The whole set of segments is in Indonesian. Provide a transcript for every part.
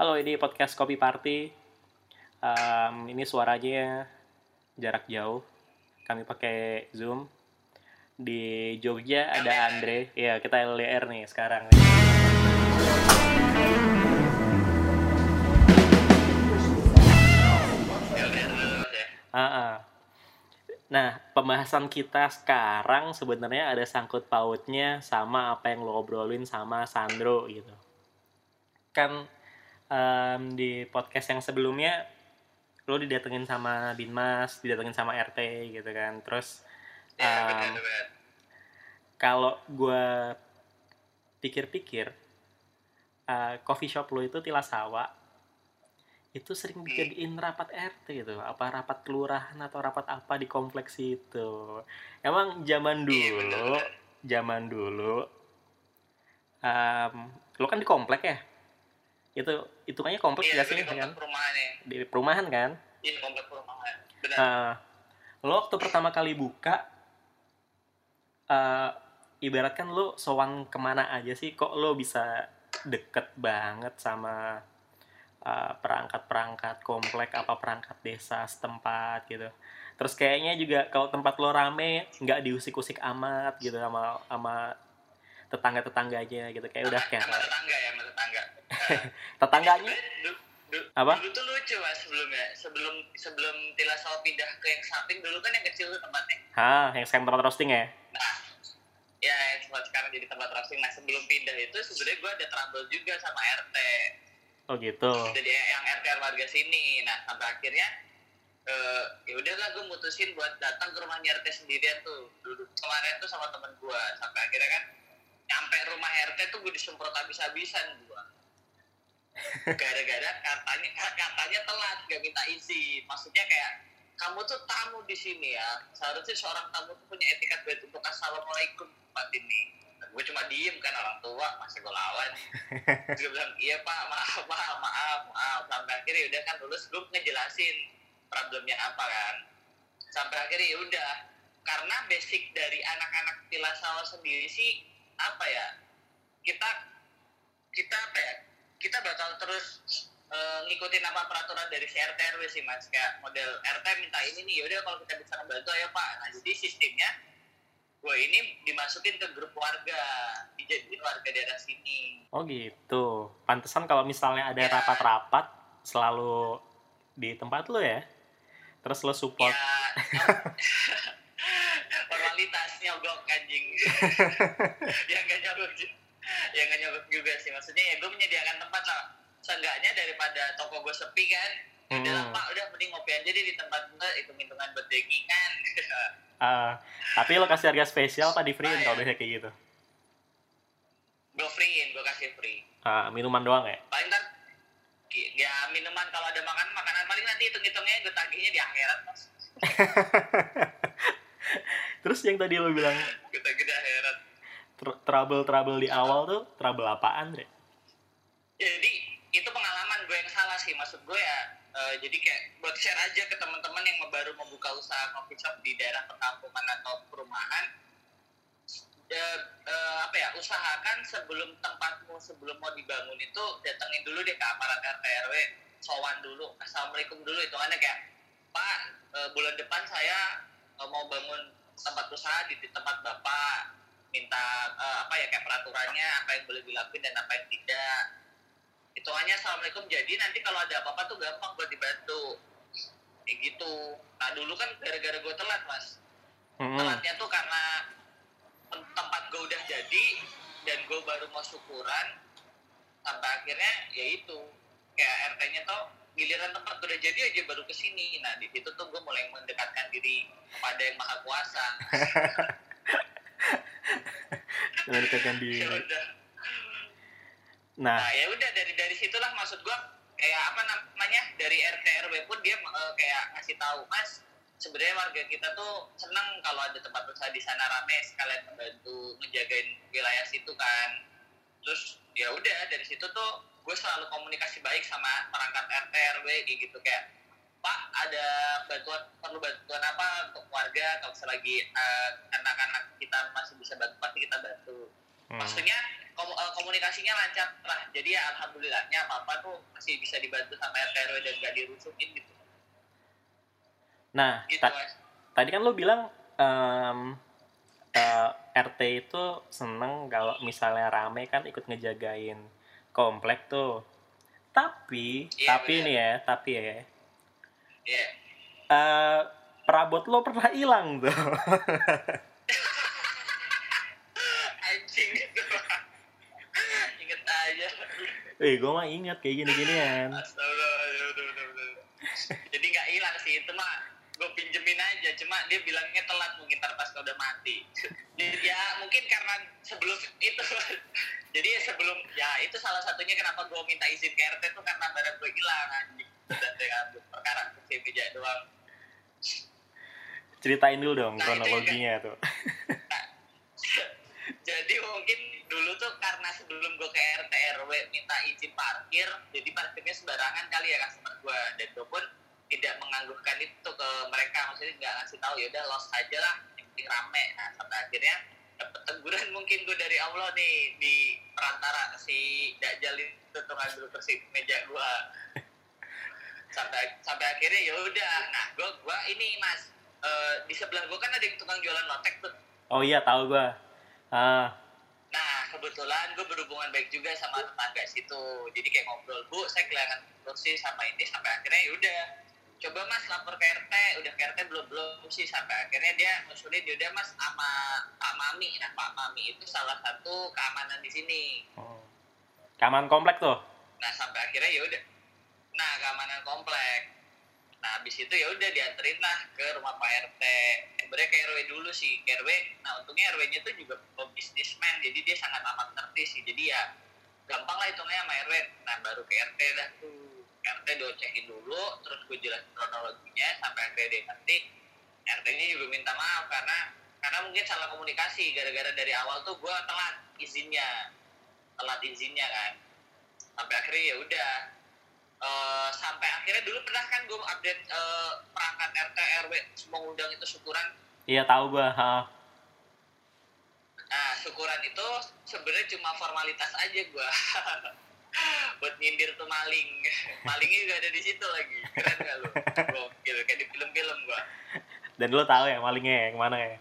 Halo, ini podcast Kopi Party. Um, ini suaranya jarak jauh. Kami pakai Zoom. Di Jogja ada Andre. Iya, kita LDR nih sekarang. Ah, ah. Nah, pembahasan kita sekarang sebenarnya ada sangkut pautnya sama apa yang lo obrolin sama Sandro gitu. Kan em, di podcast yang sebelumnya lo didatengin sama Binmas, didatengin sama RT gitu kan. Terus Ya, benar. kalau gue pikir-pikir eh, coffee shop lo itu Tilasawa itu sering dijadiin rapat RT gitu. Apa rapat kelurahan atau rapat apa di kompleks itu. Emang zaman Iya, dulu zaman dulu em, lo kan di komplek ya? Itu hitungannya kompleks Iya, gak sih kan perumahan ya. di perumahan kan Iya, komplek perumahan. Benar. Nah, lo waktu pertama kali buka, eh ibaratkan lo sowan ke mana aja sih? Kok lo bisa deket banget sama eh, perangkat-perangkat komplek apa perangkat desa setempat gitu? Terus kayaknya juga kalau tempat lo rame nggak diusik-usik amat gitu sama sama tetangga-tetangganya gitu kayak udah kayak tetangga ya, sama tetangga. tetangganya Apa? Dulu tuh lucu mas sebelumnya. Sebelum sebelum Tilasau pindah ke yang samping dulu kan yang kecil tuh tempatnya. Hah, yang sekarang tempat roasting ya? Nah, ya yang tempat sekarang jadi tempat roasting. Nah sebelum pindah itu sebenarnya gue ada trouble juga sama RT. Oh gitu. Jadi yang RT warga sini. Nah sampai akhirnya eh ya udahlah gue mutusin buat datang ke rumahnya RT sendirian tuh. Dulu kemarin tuh sama temen gue. Sampai akhirnya kan nyampe rumah RT tuh gue disemprot habis-habisan gue. Gara-gara katanya katanya telat gak minta izin. Maksudnya kayak kamu tuh tamu di sini ya. Seharusnya seorang tamu tuh punya etikat baik untuk assalamualaikum tempat ini. Gue cuma diem kan orang tua masih gue lawan. Gue bilang iya pak maaf maaf maaf maaf. Sampai akhirnya udah kan lulus gue ngejelasin problemnya apa kan. Sampai akhirnya ya udah karena basic dari anak-anak Tilasawa sendiri sih apa ya kita kita apa ya kita bakal terus eh, ngikutin apa peraturan dari si RT RW sih mas kayak model RT minta ini nih yaudah kalau kita bisa ngebantu ayo pak nah jadi sistemnya gue ini dimasukin ke grup warga dijadiin warga daerah sini Oh gitu. Pantesan kalau misalnya ada Ya. rapat-rapat selalu di tempat lo ya. Terus lo support. ya formalitas nyogok anjing ya nyogok juga ya nggak nyogok juga sih maksudnya ya gue menyediakan tempat lah seenggaknya daripada toko gue sepi kan udah lah Hmm. pak udah mending ngopi aja deh di tempat gue hitung hitungan buat dagingan Ah, tapi lo kasih harga spesial apa di free Ah, kalau ya. biasanya kayak gitu? gue freein gue kasih free Ah, minuman doang ya? paling ntar ya minuman kalau ada makanan makanan paling nanti hitung hitungnya gue tagihnya di akhirat mas Terus yang tadi lo bilang di akhirat. tr- trouble-trouble di awal tuh trouble apaan, Dre? jadi itu pengalaman gue yang salah sih. Maksud gue ya eh, jadi kayak buat share aja ke teman-teman yang baru membuka usaha coffee shop di daerah perkampungan atau perumahan. Eh, eh, apa ya usahakan sebelum tempatmu sebelum mau dibangun itu datengin dulu deh ke aparat RT RW sowan dulu assalamualaikum dulu hitungannya kayak pak eh, bulan depan saya eh, mau bangun tempat usaha di, di tempat bapak minta eh, apa ya kayak peraturannya apa yang boleh dilakuin dan apa yang tidak. Hitungannya assalamualaikum jadi nanti kalau ada apa-apa tuh gampang buat dibantu. Kayak gitu. Nah dulu kan gara-gara gue telat mas. Hmm. telatnya tuh karena tem- tempat gue udah jadi dan gue baru mau syukuran sampai akhirnya ya itu. Kayak RT-nya tuh giliran tempat udah jadi aja baru ke sini. Nah di situ tuh gue mulai mendekatkan diri kepada yang maha kuasa. Mendekatkan diri. ya udah. Nah, Nah ya udah dari dari situlah maksud gua kayak apa namanya dari RT RW pun dia eh, kayak ngasih tahu mas sebenarnya warga kita tuh seneng kalau ada tempat usaha di sana rame sekalian membantu ngejagain wilayah situ kan. Terus ya udah dari situ tuh gue selalu komunikasi baik sama perangkat RT RW kayak gitu. Kayak Pak ada bantuan perlu bantuan apa untuk warga? Kalau selagi eh, anak-anak kita masih bisa bantu pasti kita bantu. Hmm. maksudnya komu- eh, komunikasinya lancar lah. Jadi ya alhamdulillahnya apa apa tuh masih bisa dibantu sama RT RW dan gak dirusukin gitu. Nah, gitu ta- mas. tadi kan lu bilang em, eh, RT itu seneng kalau misalnya rame kan ikut ngejagain komplek tuh. Tapi, Iya, tapi bener. nih ya, tapi ya, Iya. eh, perabot lo pernah hilang tuh. anjing gitu inget aja Eh, gue mah ingat kayak gini-ginian. Astagfirullah, ya betul, betul, betul. jadi nggak hilang sih itu mah gue pinjemin aja cuma dia bilangnya telat mungkin ntar pas udah mati. Jadi, ya mungkin karena sebelum itu. Jadi sebelum ya itu salah satunya kenapa gue minta izin ke RT tuh karena barang gue hilang anjing. Dan dengan perkara meja doang. Ceritain dulu dong Nah, itu kronologinya tuh. jadi mungkin dulu tuh karena sebelum gue ke RT RW minta izin parkir jadi parkirnya sembarangan kali ya customer gue dan gue pun tidak menganggurkan itu ke mereka. Maksudnya nggak ngasih tahu ya udah los aja lah yang penting rame. Nah sampai akhirnya dapet teguran mungkin gue dari Allah nih di perantara si Dajjal itu tuh ngambil kursi meja gue sampai sampai akhirnya ya udah. Nah gue gue ini mas eh, di sebelah gue kan ada yang tukang jualan lotek tuh. Oh iya, tahu gue. Ah, Nah, kebetulan gue berhubungan baik juga sama tetangga situ. Jadi kayak ngobrol, Bu, saya kehilangan kursi sama ini. Sampai akhirnya ya udah. Coba Mas lapor ke RT, udah ke RT belum belum sih sampai akhirnya dia ngusulin ya udah Mas sama Pak Mami. Nah, Pak Mami itu salah satu keamanan di sini. hmm. keamanan komplek tuh. Nah, sampai akhirnya ya udah. Nah, keamanan komplek. Nah, habis itu ya udah dianterin lah ke rumah Pak RT. Sebenarnya ke RW dulu sih, ke RW. Nah, untungnya RW-nya tuh juga bisnismen, jadi dia sangat amat ngerti sih. Jadi ya gampang lah hitungnya sama RW. Nah, baru ke RT dah tuh. RT docekin dulu, terus gue jelasin kronologinya sampai akhirnya dia ngerti. RT-nya juga minta maaf karena karena mungkin salah komunikasi gara-gara dari awal tuh gue telat izinnya telat izinnya kan sampai akhirnya ya udah Eh, sampai akhirnya dulu pernah kan gue update eh, perangkat RT RW semua undang itu syukuran Iya, tahu gue. Ha. nah syukuran itu sebenarnya cuma formalitas aja gue buat nyindir tuh maling. Malingnya juga ada di situ lagi. Keren gak lu? Gokil kayak di film-film gue Dan lo tahu ya malingnya yang mana ya?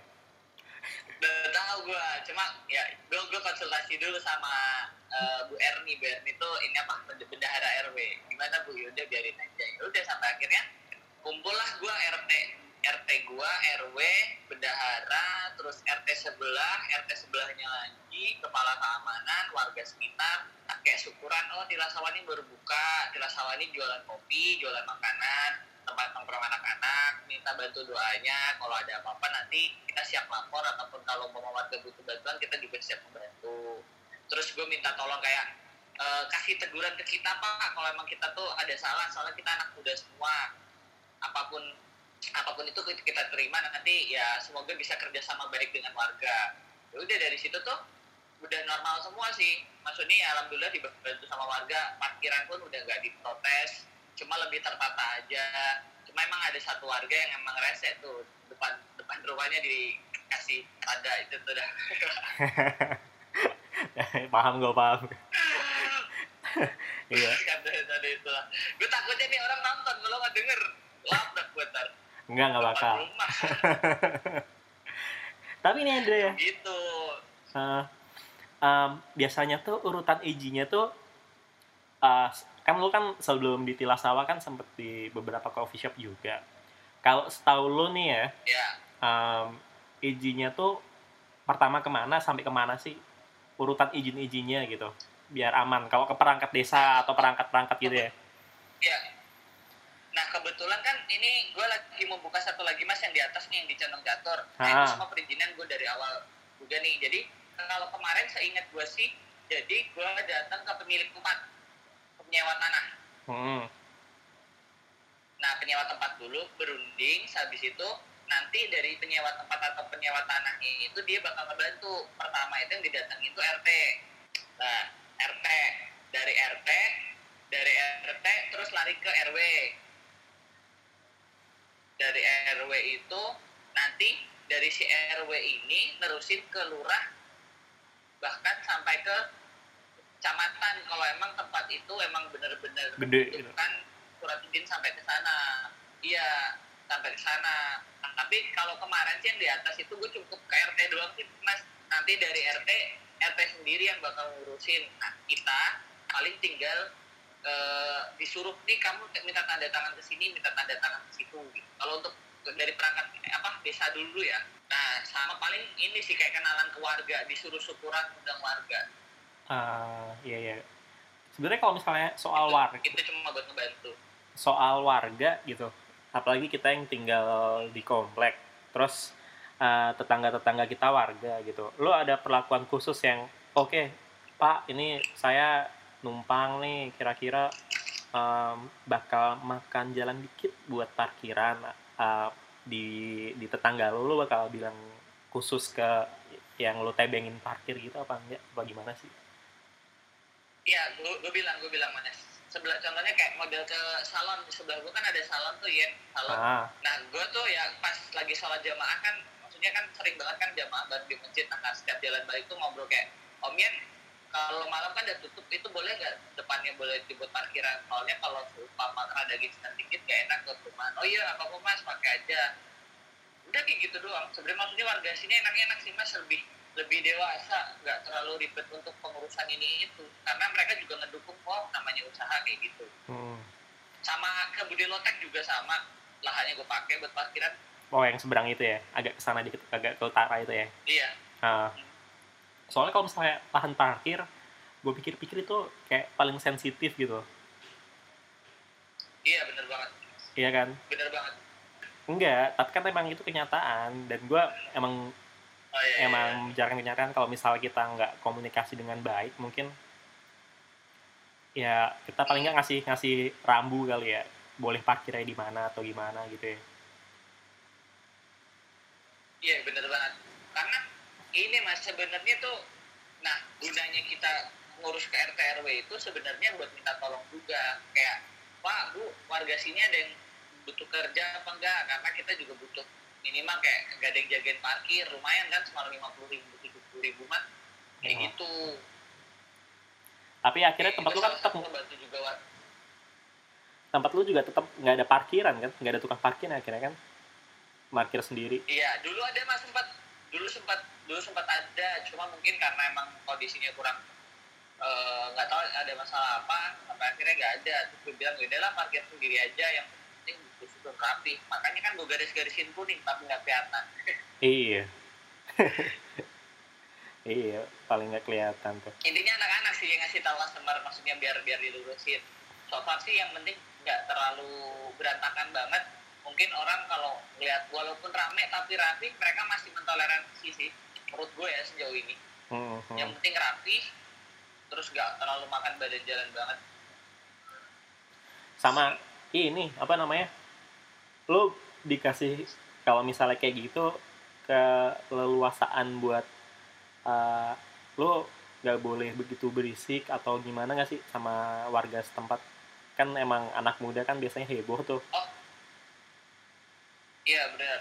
udah tahu gue cuma ya gue gue konsultasi dulu sama eh, Bu Erni Bu Erni tuh ini apa? Bend- bendahara RW gimana Bu? Yaudah biarin aja. Ya udah sampai akhirnya kumpul lah gue RT RT gue RW bendahara terus RT sebelah RT sebelahnya lagi kepala keamanan warga sekitar. Nah, kayak syukuran oh Tilasawani baru buka Tilasawani jualan kopi jualan makanan tempat nongkrong anak-anak minta bantu doanya kalau ada apa-apa nanti kita siap lapor ataupun kalau mau warga butuh bantuan kita juga siap membantu. Terus gue minta tolong kayak eh, kasih teguran ke kita pak kalau emang kita tuh ada salah soalnya kita anak muda semua. Apa pun apa pun itu kita terima nanti ya semoga bisa kerja sama baik dengan warga. Ya udah dari situ tuh udah normal semua sih. Maksudnya ya alhamdulillah dibantu sama warga parkiran pun udah nggak diprotes cuma lebih tertata aja. Cuma emang ada satu warga yang emang rese tuh depan depan rumahnya dikasih tanda itu tuh dah. Paham gue paham. iya. gue takutnya nih orang nonton kalau nggak denger labrak gue ntar Enggak, nggak depan bakal. Tapi nih Andre ya, gitu. Eh, em, biasanya tuh urutan izinnya tuh eh, kan lu kan sebelum di Tilasawa kan sempet di beberapa coffee shop juga. Kalau setahu lu nih ya, ya. em, izinnya tuh pertama ke mana sampai ke mana sih urutan izin-izinnya gitu biar aman. Kalau ke perangkat desa atau perangkat-perangkat gitu ya. Ya nah kebetulan kan ini gue lagi mau buka satu lagi mas yang di atas nih yang di Condong Catur nah itu Ah. semua perizinan gue dari awal juga nih jadi kalau kemarin seingat gue sih jadi gue datang ke pemilik tempat penyewa tanah hmm. Nah, penyewa tempat dulu berunding, habis itu nanti dari penyewa tempat atau penyewa tanah ini itu dia bakal ngebantu. Pertama itu yang didatangi itu RT. Nah, RT dari RT dari RT terus lari ke RW. Dari RW itu nanti dari si RW ini nerusin ke lurah bahkan sampai ke kecamatan. Kalau emang tempat itu emang bener-bener Gede, membutuhkan surat izin sampai ke sana. Iya sampai ke sana. Nah, tapi kalau kemarin sih yang di atas itu gue cukup ke RT doang sih mas. Nanti dari RT RT sendiri yang bakal ngurusin. Nah kita paling tinggal eh, disuruh nih kamu minta tanda tangan ke sini minta tanda tangan ke situ gitu. kalau untuk dari perangkat eh, apa desa dulu ya. Nah sama paling ini sih kayak kenalan ke warga disuruh syukuran undang warga. Ah, iya iya. Sebenarnya kalau misalnya soal Itu- warga itu cuma buat ngebantu. soal warga gitu apalagi kita yang tinggal di komplek terus eh, tetangga-tetangga kita warga gitu. Lo ada perlakuan khusus yang oke pak ini saya numpang nih kira-kira em, bakal makan jalan dikit buat parkiran eh, di di tetangga lo lo bakal bilang khusus ke yang lo tebengin parkir gitu apa enggak apa gimana sih Iya, gue, gue bilang, gue bilang mana. Sebelah contohnya kayak model ke salon di sebelah gue kan ada salon tuh ya, salon. ah Nah, gue tuh ya pas lagi sholat jamaah kan, maksudnya kan sering banget kan jamaah bareng di masjid. Nah, kan setiap jalan balik tuh ngobrol kayak, Om Yan, kalau malam kan udah tutup, itu boleh nggak depannya boleh dibuat parkiran? Soalnya kalau seumpama ada distance dikit gak enak ke rumah. Oh iya, apa apa mas, pakai aja. Udah kayak gitu doang. Sebenarnya maksudnya warga sini enaknya enak sih mas, lebih lebih dewasa, nggak terlalu ribet untuk pengurusan ini itu. Karena mereka juga ngedukung, oh namanya usaha kayak gitu. hmm. Sama ke Budi Lotek juga sama, lahannya gue pakai buat parkiran. oh yang seberang itu ya agak ke sana dikit agak ke utara itu ya Iya, Nah, soalnya kalau misalnya lahan parkir, gue pikir-pikir itu kayak paling sensitif gitu, iya bener banget, iya kan? bener banget. Enggak, tapi kan emang itu kenyataan dan gue emang Oh iya, iya, emang jarang kenyataan kalau misalnya kita nggak komunikasi dengan baik mungkin ya kita paling nggak ngasih ngasih rambu kali ya boleh parkirnya di mana atau gimana gitu ya Iya bener banget. Ini mas sebenarnya tuh, nah gunanya kita ngurus ke RT RW itu sebenarnya buat minta tolong juga. Kayak Pak Bu warga sini ada yang butuh kerja apa enggak? Karena kita juga butuh minimal kayak gak ada yang jagain parkir lumayan kan semalam lima puluh ribu tujuh puluh ribu mah kayak Oh. gitu. tapi akhirnya tempat lu kan tetap membantu juga Wak. tempat lu juga tetap nggak ada parkiran kan nggak ada tukang parkir akhirnya kan parkir sendiri Iya, dulu ada mas sempat, dulu sempat, dulu sempat ada, cuma mungkin karena emang kondisinya kurang eh, nggak tahu ada masalah apa, sampai akhirnya nggak ada. Terus gue bilang, udah lah parkir sendiri aja, yang penting susun rapi. Makanya kan gue garis-garisin kuning, tapi nggak kelihatan. iya iya paling nggak kelihatan tuh Intinya anak-anak sih yang ngasih tahu customer, maksudnya biar biar dilurusin. So far sih yang penting nggak terlalu berantakan banget. Mungkin orang kalau lihat walaupun rame tapi rapi, mereka masih mentoleransi sih. Menurut gue ya sejauh ini. Hmm, hmm. yang penting rapi terus gak terlalu makan badan jalan banget sama ini apa namanya lu dikasih kalau misalnya kayak gitu keleluasaan buat uh, lu nggak boleh begitu berisik atau gimana nggak sih sama warga setempat kan emang anak muda kan biasanya heboh tuh iya benar.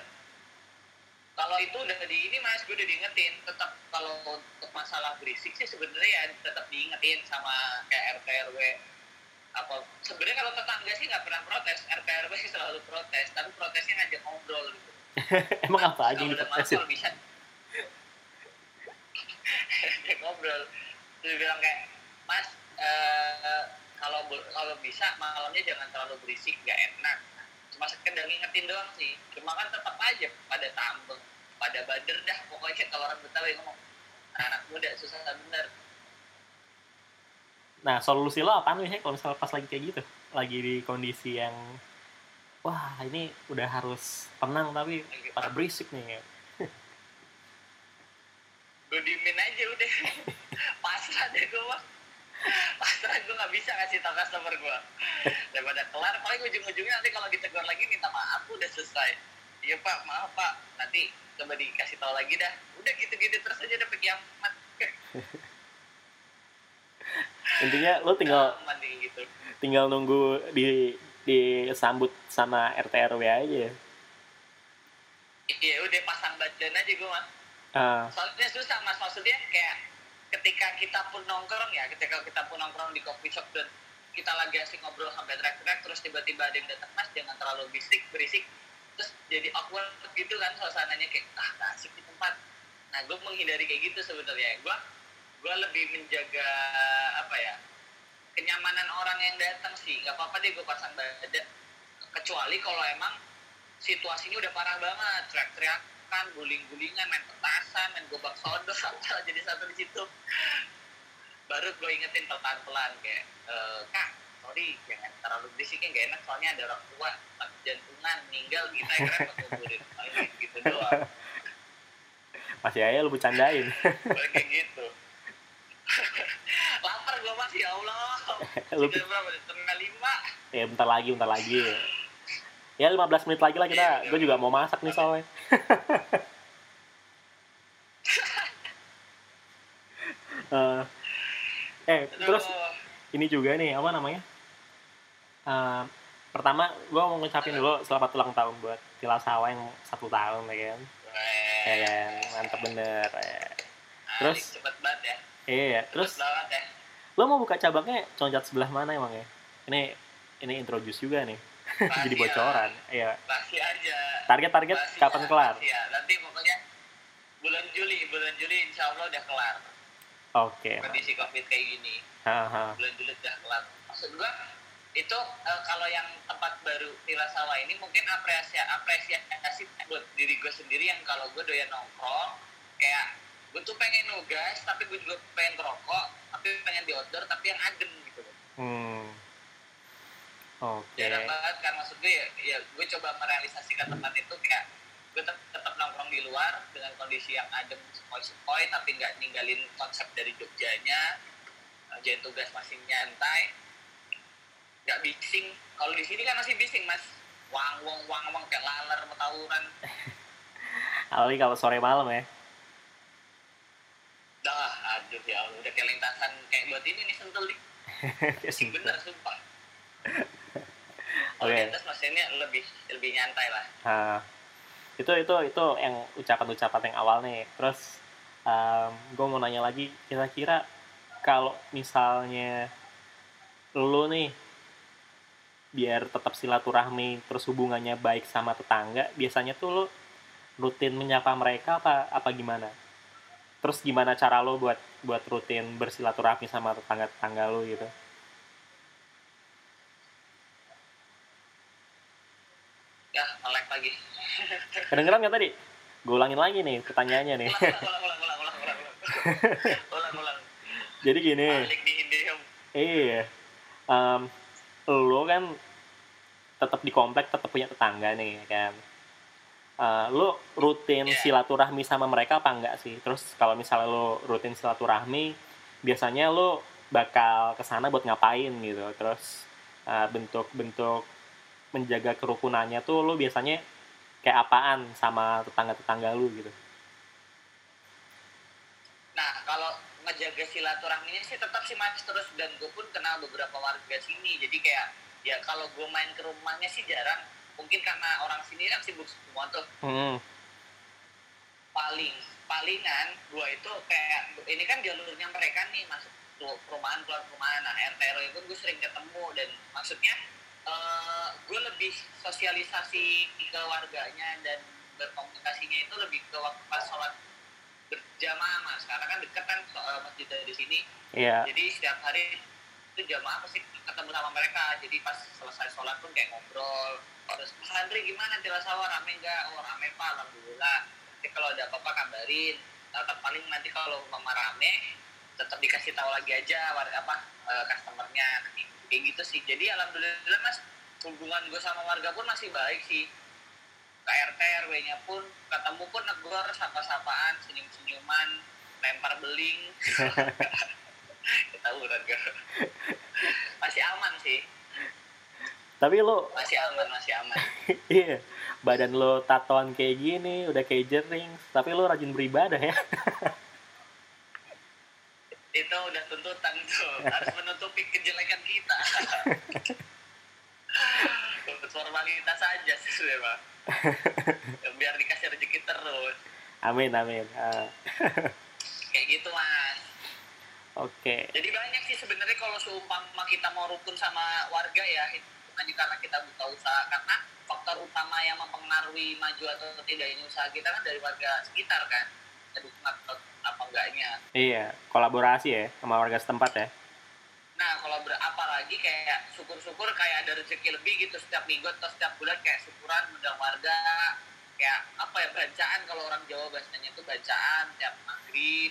Kalau itu udah di ini mas gue udah diingetin tetap kalau untuk masalah berisik sih sebenarnya ya tetap diingetin sama kayak RT RW apa sebenarnya kalau tetangga sih nggak pernah protes RT RW sih selalu protes tapi protesnya ngajak ngobrol gitu. Emang apa aja yang kalau diprotesin? malam bisa. Ngobrol. Terus dia bilang kayak mas eh, kalau kalau bisa malamnya jangan terlalu berisik nggak enak cuma sekedar ngingetin doang sih. Cuma kan tetap aja pada tambeng pada bader dah pokoknya kalau orang betawi ngomong anak muda susah bener. Nah solusi lo apa nih kalau misalnya pas lagi kayak gitu? Lagi di kondisi yang wah ini udah harus tenang tapi Lagi pada berisik nih gue diemin aja udah. Pasrah deh gue mah pasrah gue nggak bisa ngasih tau customer gue daripada kelar paling ujung-ujungnya nanti kalau ditegur lagi minta maaf udah selesai. Iya pak maaf pak. Nanti coba dikasih tahu lagi dah. Udah gitu-gitu terus aja udah kiamat. Intinya lo tinggal gitu. tinggal nunggu di disambut sama RT RW aja iya udah pasang badan aja gue mah Ah, soalnya susah mas maksudnya kayak ketika kita pun nongkrong ya ketika kita pun nongkrong di coffee shop dan kita lagi asik ngobrol sampai teriak-teriak terus tiba-tiba ada yang datang mas jangan terlalu bisik berisik. Terus jadi awkward gitu kan suasananya kayak ah gak asik di tempat. Nah gue menghindari kayak gitu sebenarnya. Gue gue lebih menjaga apa ya kenyamanan orang yang datang sih. Nggak apa-apa deh gue pasang badan. Kecuali kalau emang situasinya udah parah banget teriak-teriakan guling-gulingan main petasan main gobak sodor apa jadi satu di situ. Baru gue ingetin pelan-pelan kayak e, kak sorry jangan terlalu berisiknya gak enak soalnya ada orang tua sakit jantungan meninggal kita akhirnya kuburin gitu, gitu doang. Masih aja lu bercandain. Kayak gitu. Lapar gue masih ya Allah. Sudah berapa? Setengah lima. Ya bentar lagi bentar lagi ya 15 menit lagi lah kita. Iya, gue juga mau masak nih soalnya. Eh, eh terus ini juga nih apa namanya? Eh, pertama gue mau ngucapin dulu selamat ulang tahun buat Tila Sawa yang satu tahun ya kan? Ya kan? Mantap bener. Ya. terus- cepet banget ya. iya terus banget ya. lo mau buka cabangnya concat sebelah mana emang ya? Ini ini introduce juga nih jadi bocoran iya. Rahasia aja. Target target kapan kelar? Rahasia. nanti pokoknya bulan Juli bulan Juli insya Allah udah kelar. Oke. Kondisi covid kayak gini. Haha. bulan Juli udah kelar. Maksud gua itu eh, kalau yang tempat baru Villa Sawah ini mungkin apresiasi apresiasi buat diri gue sendiri yang kalau gue doyan nongkrong kayak gue tuh pengen nugas tapi gue juga pengen ngerokok tapi pengen di outdoor tapi yang adem gitu loh. Hmm oke. Jarang banget kan maksud gue ya, ya gue coba merealisasikan tempat itu kayak gue tetap, tetap nongkrong di luar dengan kondisi yang adem sepoi-sepoi tapi nggak ninggalin konsep dari Jogjanya kerjain tugas masih nyantai. Nggak bising. Kalau di sini kan masih bising mas. Wang wang wang wang kayak laler mau tawuran apalagi kalau sore malam ya. Dah aduh ya udah kayak lintasan kayak buat ini nih sentul nih. Bener sumpah kalau Oke. di atas maksudnya lebih lebih nyantai lah Nah, itu itu itu yang ucapan-ucapan yang awal nih. Terus gue mau nanya lagi, kira-kira kalau misalnya lu nih biar tetap silaturahmi terus hubungannya baik sama tetangga, biasanya tuh lu rutin menyapa mereka apa apa gimana? Terus gimana cara lu buat buat rutin bersilaturahmi sama tetangga-tetangga lu gitu? lagi. Kedengeran nggak tadi? Gue ulangin lagi nih pertanyaannya nih. Jadi gini. Iya. Um, lo kan tetap di komplek tetap punya tetangga nih kan? Uh, lo rutin yeah. silaturahmi sama mereka apa enggak sih? Terus kalau misalnya lo rutin silaturahmi biasanya lo bakal ke sana buat ngapain gitu? Terus eh, bentuk-bentuk uh, bentuk -bentuk menjaga kerukunannya tuh lo biasanya kayak apaan sama tetangga-tetangga lu gitu. nah kalau ngejaga silaturahminya sih tetap sih mas. Terus dan gue pun kenal beberapa warga sini. Jadi kayak ya kalau gue main ke rumahnya sih jarang. Mungkin karena orang sini kan sibuk semua tuh. Hmm. paling palingan gua itu kayak ini kan jalurnya mereka nih masuk tuh perumahan keluar perumahan. Nah RT RW itu gue sering ketemu. Dan maksudnya eh gue lebih sosialisasi ke warganya dan berkomunikasinya itu lebih ke waktu pas sholat berjamaah mas. Karena kan deket kan eh, masjid dari sini. Iya. jadi setiap hari itu jamaah pasti ketemu sama mereka. Jadi pas selesai sholat pun kayak ngobrol. Terus Mas Andri gimana? Tila Sawah rame nggak? Oh rame pak. Alhamdulillah. Nanti kalau ada apa-apa kabarin. Tetap paling nanti kalau mama rame tetap dikasih tahu lagi aja warga apa eh, customernya. Kayak gitu sih. Jadi alhamdulillah mas hubungan gue sama warga pun masih baik sih. Ke RT RW nya pun ketemu pun negor sapa-sapaan senyum-senyuman lempar beling. Kita udah masih aman sih. Tapi lo masih aman masih aman. Iya, badan lo tatoan kayak gini, udah kayak jering, tapi lo rajin beribadah ya. itu udah tuntutan tuh harus menutupi kejelekan kita formalitas aja sih memang biar dikasih rezeki terus Amin, amin. Ah, kayak gitu mas Oke. Jadi banyak sih sebenarnya kalau seumpama kita mau rukun sama warga ya, itu bukan karena kita buka usaha, karena faktor utama yang mempengaruhi maju atau tidaknya usaha kita kan dari warga sekitar kan. Atau apa enggaknya. Iya, kolaborasi ya sama warga setempat ya. Nah, kalau ber apalagi kayak syukur-syukur kayak ada rezeki lebih gitu setiap minggu atau setiap bulan kayak syukuran undang warga kayak apa ya bacaan. Kalau orang Jawa bahasanya itu bacaan tiap maghrib.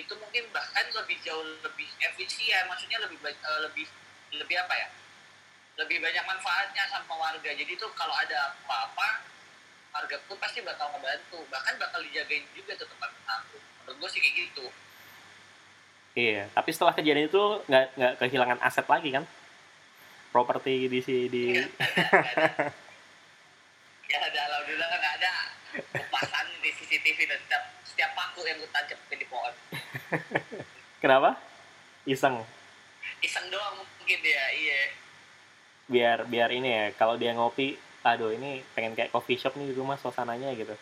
Itu mungkin bahkan lebih jauh lebih efisien. Maksudnya lebih eh, lebih lebih apa ya lebih banyak manfaatnya sama warga. Jadi tuh kalau ada apa-apa warga pun pasti bakal ngebantu. Bahkan bakal dijagain juga tuh tempat aku. Menurut gue sih kayak gitu Iya, tapi setelah kejadian itu nggak nggak kehilangan aset lagi kan? Properti di si di ada. ya ada alhamdulillah kan nggak ada kepasan di CCTV dan setiap setiap paku yang gue tancapin di pohon kenapa? Iseng. iseng doang mungkin dia iya Biar biar ini ya, kalau dia ngopi, aduh ini pengen kayak coffee shop nih di rumah suasananya gitu.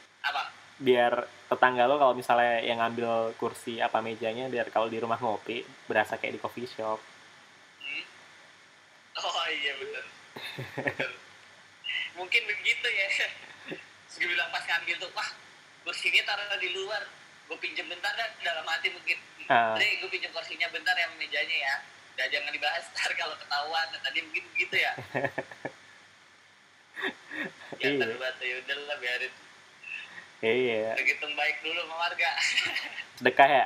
Biar tetangga lo kalau misalnya yang ngambil kursi apa mejanya, biar kalau di rumah ngopi berasa kayak di coffee shop. Hmm? oh iya Bener. mungkin begitu ya gue bilang pas ngambil tuh wah kursinya taruh di luar gue pinjem bentar dan dalam hati mungkin Ah. Dre gue pinjem kursinya bentar yang mejanya ya Udah jangan dibahas ntar kalau ketahuan Nah, tadi mungkin begitu ya ya Iya. tadi batu ya udah lah biarin Iya, Begitu baik dulu sama warga. Sedekah ya.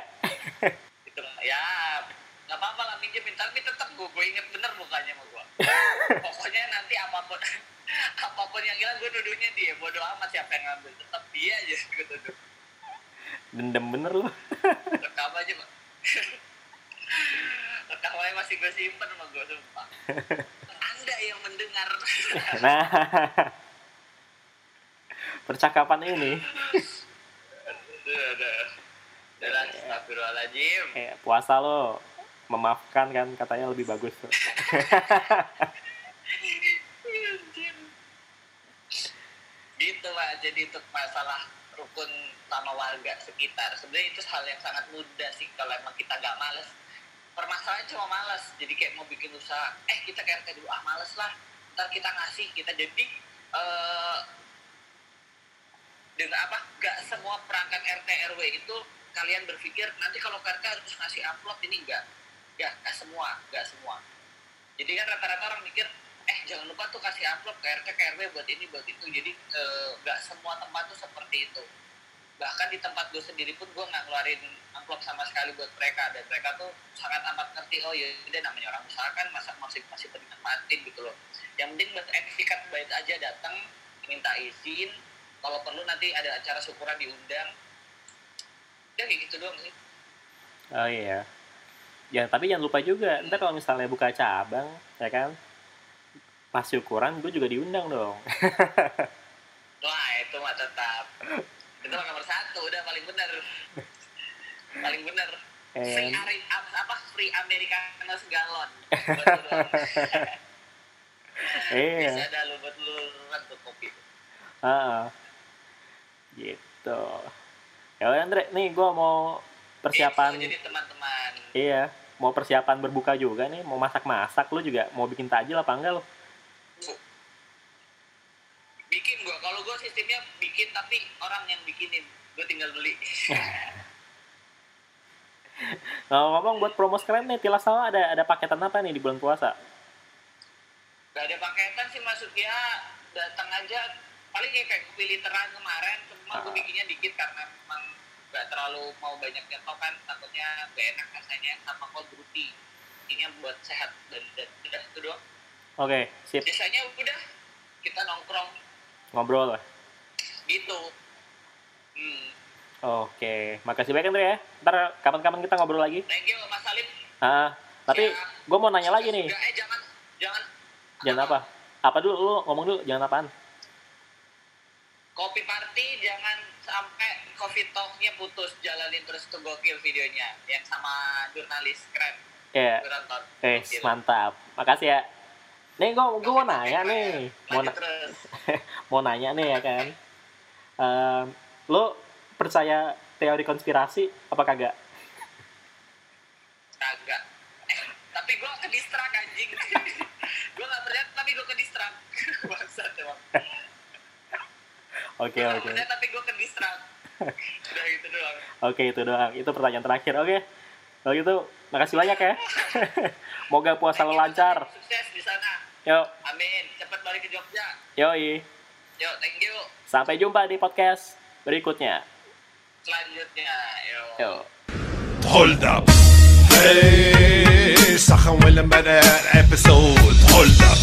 itu ya nggak apa-apa lah minjemin. Tapi tetap gue gue inget bener mukanya sama gue pokoknya nanti apa pun apa pun yang hilang gue nuduhnya dia. Bodo amat siapa yang ngambil tetap dia aja gue tuduh Dendam bener lo. rekam aja pak. Rekamannya masih gue simpen sama gue sumpah. Anda yang mendengar. Nah, percakapan ini. Lah, astagfirullahaladzim. kayak puasa lo. Memaafkan kan katanya lebih bagus tuh. gitu pak. Jadi untuk masalah rukun sama warga sekitar sebenarnya itu hal yang sangat mudah sih kalau emang kita gak males. Permasalahannya cuma males. Jadi kayak mau bikin usaha eh kita kayak dulu ah males lah. Ntar kita ngasih kita jadi eh dengan apa? Gak semua perangkat RT RW itu kalian berpikir nanti kalau ke RT harus ngasih amplop ini enggak ya gak semua gak semua. Jadi kan rata-rata orang mikir eh jangan lupa tuh kasih amplop ke RT ke RW buat ini buat itu. Jadi eh, nggak semua tempat tuh seperti itu. Bahkan di tempat gue sendiri pun gue nggak ngeluarin amplop sama sekali buat mereka. Dan mereka tuh sangat amat ngerti oh ya udah namanya orang usaha kan masa masih masih penikmatin gitu loh. Yang penting buat etikat baik aja datang minta izin kalau perlu nanti ada acara syukuran diundang. Udah kayak gitu doang sih. Oh iya. Ya tapi jangan lupa juga, ntar kalau misalnya buka cabang, ya kan, pas syukuran gue juga diundang dong. Wah itu mah tetap. Itu mah nomor satu udah paling bener. Paling free And, Ari, apa? Free Americano segalon. Iya. bisa ada lu buat lu kopi. Ah, gitu. Ya Andre, nih gue mau persiapan, jadi teman-teman. Iya, mau persiapan berbuka juga nih, mau masak-masak, lu juga mau bikin tajil apa enggak lo? bikin gua. Kalau gua sistemnya bikin tapi orang yang bikinin. Gua tinggal beli. Ngomong buat promo sekalian nih, Tilas Sawa ada ada paketan apa nih di bulan puasa? gak ada paketan sih maksudnya datang aja. Paling kayak kayak kopi literan kemarin cuma Ah. bikinnya dikit karena memang gak terlalu mau banyak kan takutnya gak enak rasanya sama cold brewty ini buat sehat dan, dan udah itu doang Oke, sip, biasanya udah kita nongkrong ngobrol. gitu hmm. Oke, makasih banyak Andre ya. Ntar kapan-kapan kita ngobrol lagi. thank you Mas Salim Ah, tapi Ya. gue mau nanya lagi nih. Eh jangan jangan Jangan apa? Apa dulu lu ngomong dulu, jangan apaan? kopi party sampai covid tongnya putus jalanin terus tuh gokil videonya yang sama jurnalis keren ya Eh, mantap. Makasih ya. Nih gue gue mau nanya nih, mau, na mau nanya nih ya kan. Um, lo percaya teori konspirasi apa kagak? Kagak. Eh, tapi gue ke distrak anjing. gue gak percaya tapi gue ke distrak. Bangsat emang. Oke okay, oke. Okay. Tapi gue ke. Udah itu doang. Oke okay, itu doang. Itu pertanyaan terakhir. Oke. Okay. Kalau gitu makasih banyak ya. Moga puasa lo lancar. Sukses di sana. Yo. Amin. Cepat balik ke Jogja. Yo i. Yo, thank you. Sampai jumpa di podcast berikutnya. Selanjutnya. Yo. Yo. Hold up. Hey, Sachen will better episode. Hold up.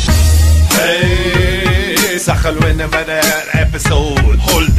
Hey. Sacha never had en episode. Hold up.